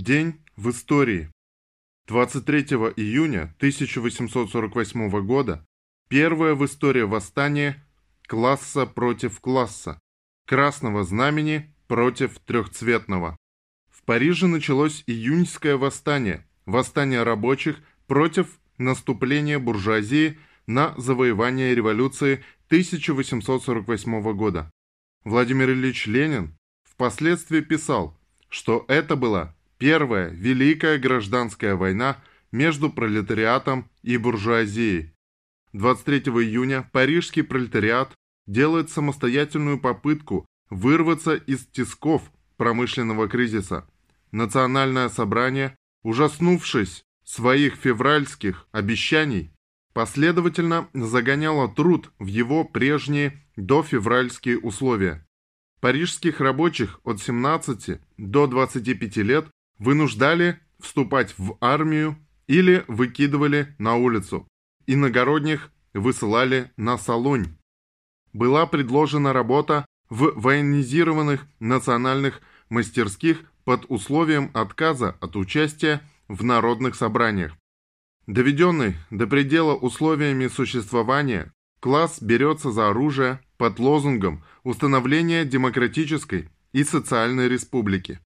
День в истории. 23 июня 1848 года первое в истории восстание класса против класса, красного знамени против трехцветного. В Париже началось июньское восстание, восстание рабочих против наступления буржуазии на завоевание революции 1848 года. Владимир Ильич Ленин впоследствии писал, что это была первая Великая гражданская война между пролетариатом и буржуазией. 23 июня парижский пролетариат делает самостоятельную попытку вырваться из тисков промышленного кризиса. Национальное собрание, ужаснувшись своих февральских обещаний, последовательно загоняло труд в его прежние дофевральские условия. Парижских рабочих от 17 до 25 лет вынуждали вступать в армию или выкидывали на улицу. Иногородних высылали на Солонь. Была предложена работа в военизированных национальных мастерских под условием отказа от участия в народных собраниях. Доведенный до предела условиями существования, класс берется за оружие под лозунгом установления демократической и социальной республики.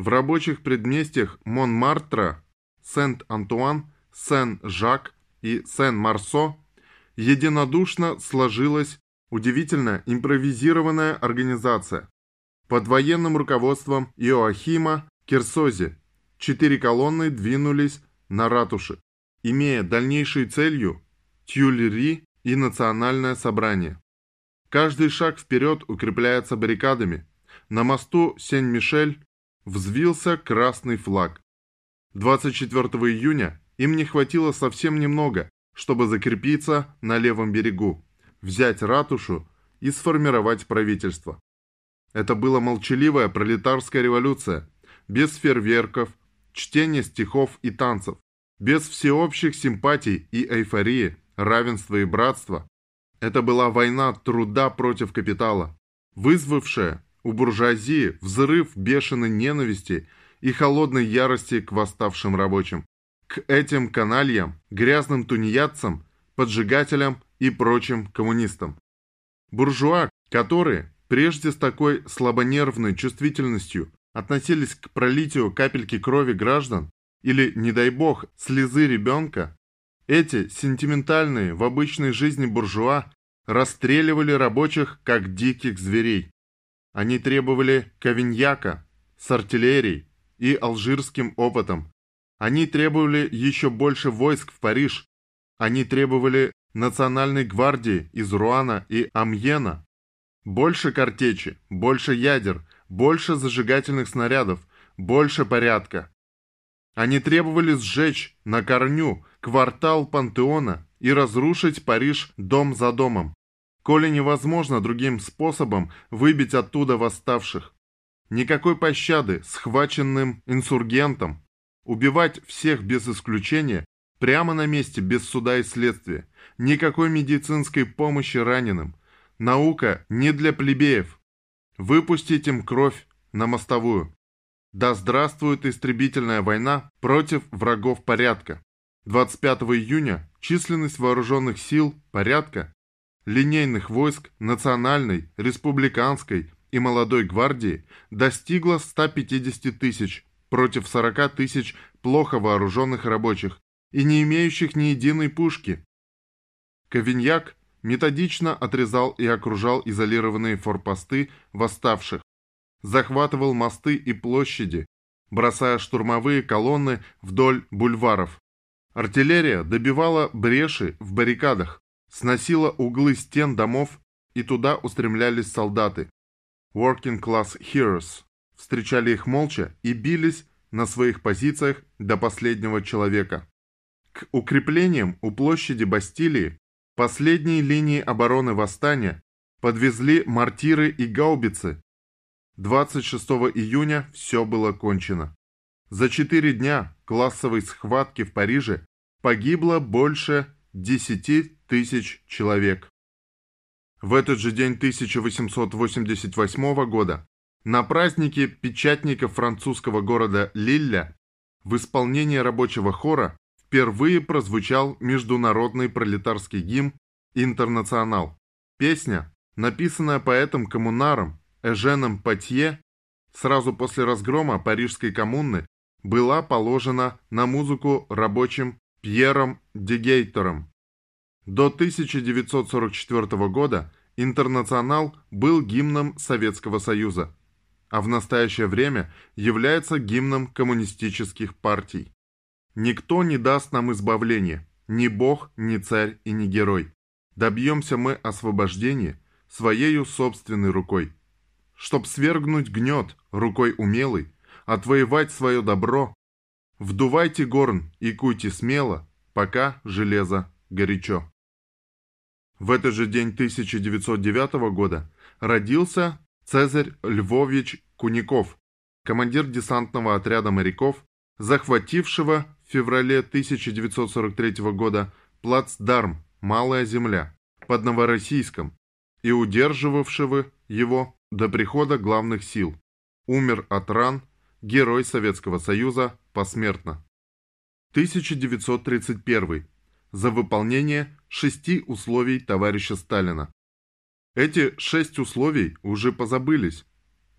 В рабочих предместьях Монмартра, Сент-Антуан, Сен-Жак и Сен-Марсо единодушно сложилась удивительно импровизированная организация. Под военным руководством Иоахима Керсози четыре колонны двинулись на ратуши, имея дальнейшей целью Тюльри и национальное собрание. Каждый шаг вперед укрепляется баррикадами. На мосту Сен-Мишель взвился красный флаг. 24 июня им не хватило совсем немного, чтобы закрепиться на левом берегу, взять ратушу и сформировать правительство. Это была молчаливая пролетарская революция, без фейерверков, чтения стихов и танцев, без всеобщих симпатий и эйфории, равенства и братства. Это была война труда против капитала, вызвавшая у буржуазии взрыв бешеной ненависти и холодной ярости к восставшим рабочим, к этим канальям, грязным тунеядцам, поджигателям и прочим коммунистам. Буржуа, которые прежде с такой слабонервной чувствительностью относились к пролитию капельки крови граждан или, не дай бог, слезы ребенка, эти сентиментальные в обычной жизни буржуа расстреливали рабочих как диких зверей. Они требовали кавиньяка с артиллерией и алжирским опытом. Они требовали еще больше войск в Париж. Они требовали национальной гвардии из Руана и Амьена. Больше картечи, больше ядер, больше зажигательных снарядов, больше порядка. Они требовали сжечь на корню квартал Пантеона и разрушить Париж дом за домом коли невозможно другим способом выбить оттуда восставших. Никакой пощады схваченным инсургентам. Убивать всех без исключения, прямо на месте, без суда и следствия. Никакой медицинской помощи раненым. Наука не для плебеев. Выпустить им кровь на мостовую. Да здравствует истребительная война против врагов порядка. 25 июня численность вооруженных сил порядка линейных войск Национальной, Республиканской и Молодой гвардии достигла 150 тысяч против 40 тысяч плохо вооруженных рабочих и не имеющих ни единой пушки. Кавиньяк методично отрезал и окружал изолированные форпосты восставших, захватывал мосты и площади, бросая штурмовые колонны вдоль бульваров. Артиллерия добивала бреши в баррикадах, сносила углы стен домов, и туда устремлялись солдаты. Working Class Heroes встречали их молча и бились на своих позициях до последнего человека. К укреплениям у площади Бастилии, последней линии обороны восстания, подвезли мортиры и гаубицы. 26 июня все было кончено. За четыре дня классовой схватки в Париже погибло больше 10 тысяч человек. В этот же день 1888 года На празднике печатников французского города Лилля в исполнении рабочего хора впервые прозвучал международный пролетарский гимн «Интернационал». Песня, написанная поэтом-коммунаром Эженом Патье сразу после разгрома Парижской коммуны, была положена на музыку рабочим Пьером Дегейтером. До 1944 года «Интернационал» был гимном Советского Союза, а в настоящее время является гимном коммунистических партий. Никто не даст нам избавления, ни Бог, ни царь и ни герой. Добьемся мы освобождения своею собственной рукой. Чтоб свергнуть гнет рукой умелой, отвоевать свое добро, вдувайте горн и куйте смело, пока железо горячо. В этот же день 1909 года родился Цезарь Львович Куников, командир десантного отряда моряков, захватившего в феврале 1943 года плацдарм «Малая земля» под Новороссийском и удерживавшего его до прихода главных сил. Умер от ран, герой Советского Союза посмертно. 1931 за выполнение шести условий товарища Сталина. Эти шесть условий уже позабылись,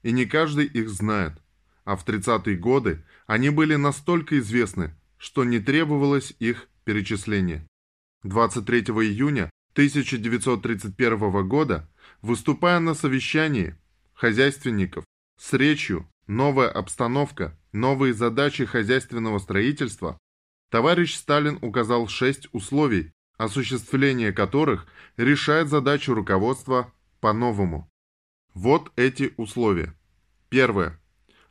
и не каждый их знает, а в 30-е годы они были настолько известны, что не требовалось их перечисление. 23 июня 1931 года, выступая на совещании хозяйственников с речью «Новая обстановка, новые задачи хозяйственного строительства», Товарищ Сталин указал шесть условий, осуществление которых решает задачу руководства по-новому. Вот эти условия. Первое.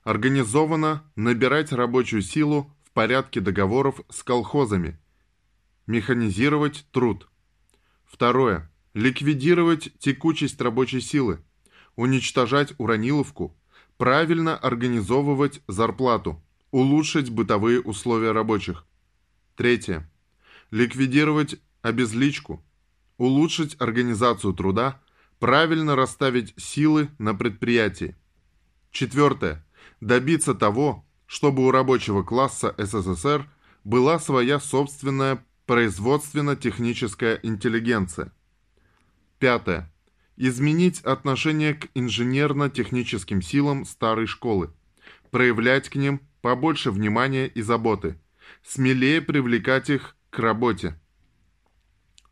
Организованно набирать рабочую силу в порядке договоров с колхозами. Механизировать труд. Второе. Ликвидировать текучесть рабочей силы. Уничтожать ураниловку. Правильно организовывать зарплату. Улучшить бытовые условия рабочих. Третье. Ликвидировать обезличку, улучшить организацию труда, правильно расставить силы на предприятии. Четвертое. Добиться того, чтобы у рабочего класса СССР была своя собственная производственно-техническая интеллигенция. Пятое. Изменить отношение к инженерно-техническим силам старой школы. Проявлять к ним побольше внимания и заботы – смелее привлекать их к работе.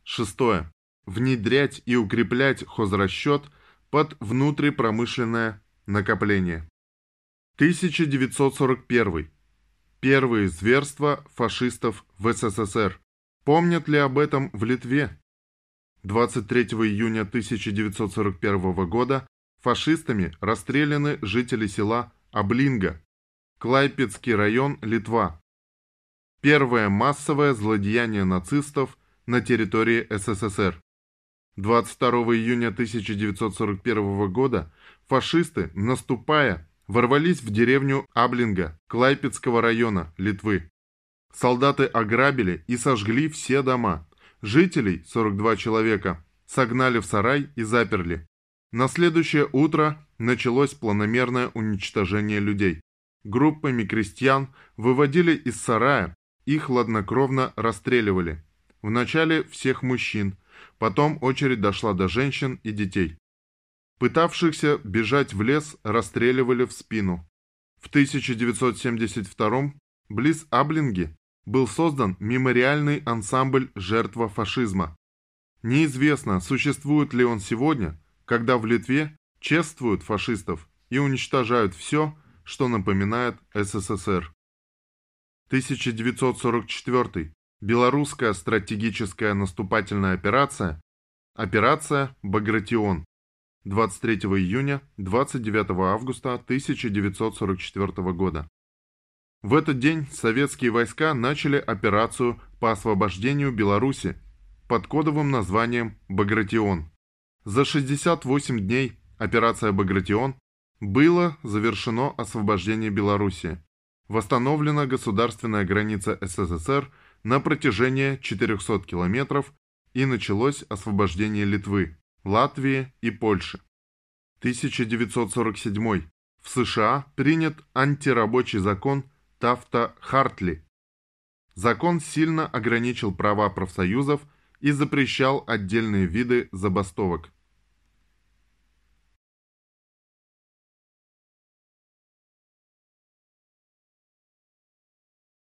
Шестое. Внедрять и укреплять хозрасчет под внутрипромышленное накопление. 1941. Первые зверства фашистов в СССР. Помнят ли об этом в Литве? 23 июня 1941 года фашистами расстреляны жители села Аблинга, Клайпецкий район, Литва. Первое массовое злодеяние нацистов на территории СССР. 22 июня 1941 года фашисты, наступая, ворвались в деревню Аблинга Клайпецкого района Литвы. Солдаты ограбили и сожгли все дома. Жителей, 42 человека, согнали в сарай и заперли. На следующее утро началось планомерное уничтожение людей. Группами крестьян выводили из сарая, их хладнокровно расстреливали. Вначале всех мужчин, потом очередь дошла до женщин и детей. Пытавшихся бежать в лес расстреливали в спину. В 1972 близ Аблинги был создан мемориальный ансамбль «Жертва фашизма». Неизвестно, существует ли он сегодня, когда в Литве чествуют фашистов и уничтожают все, что напоминает СССР. 1944. Белорусская стратегическая наступательная операция. Операция «Багратион». 23 июня 29 августа 1944 года. В этот день советские войска начали операцию по освобождению Беларуси под кодовым названием «Багратион». За 68 дней операция «Багратион» было завершено освобождение Беларуси восстановлена государственная граница СССР на протяжении 400 километров и началось освобождение Литвы, Латвии и Польши. 1947. В США принят антирабочий закон Тафта-Хартли. Закон сильно ограничил права профсоюзов и запрещал отдельные виды забастовок.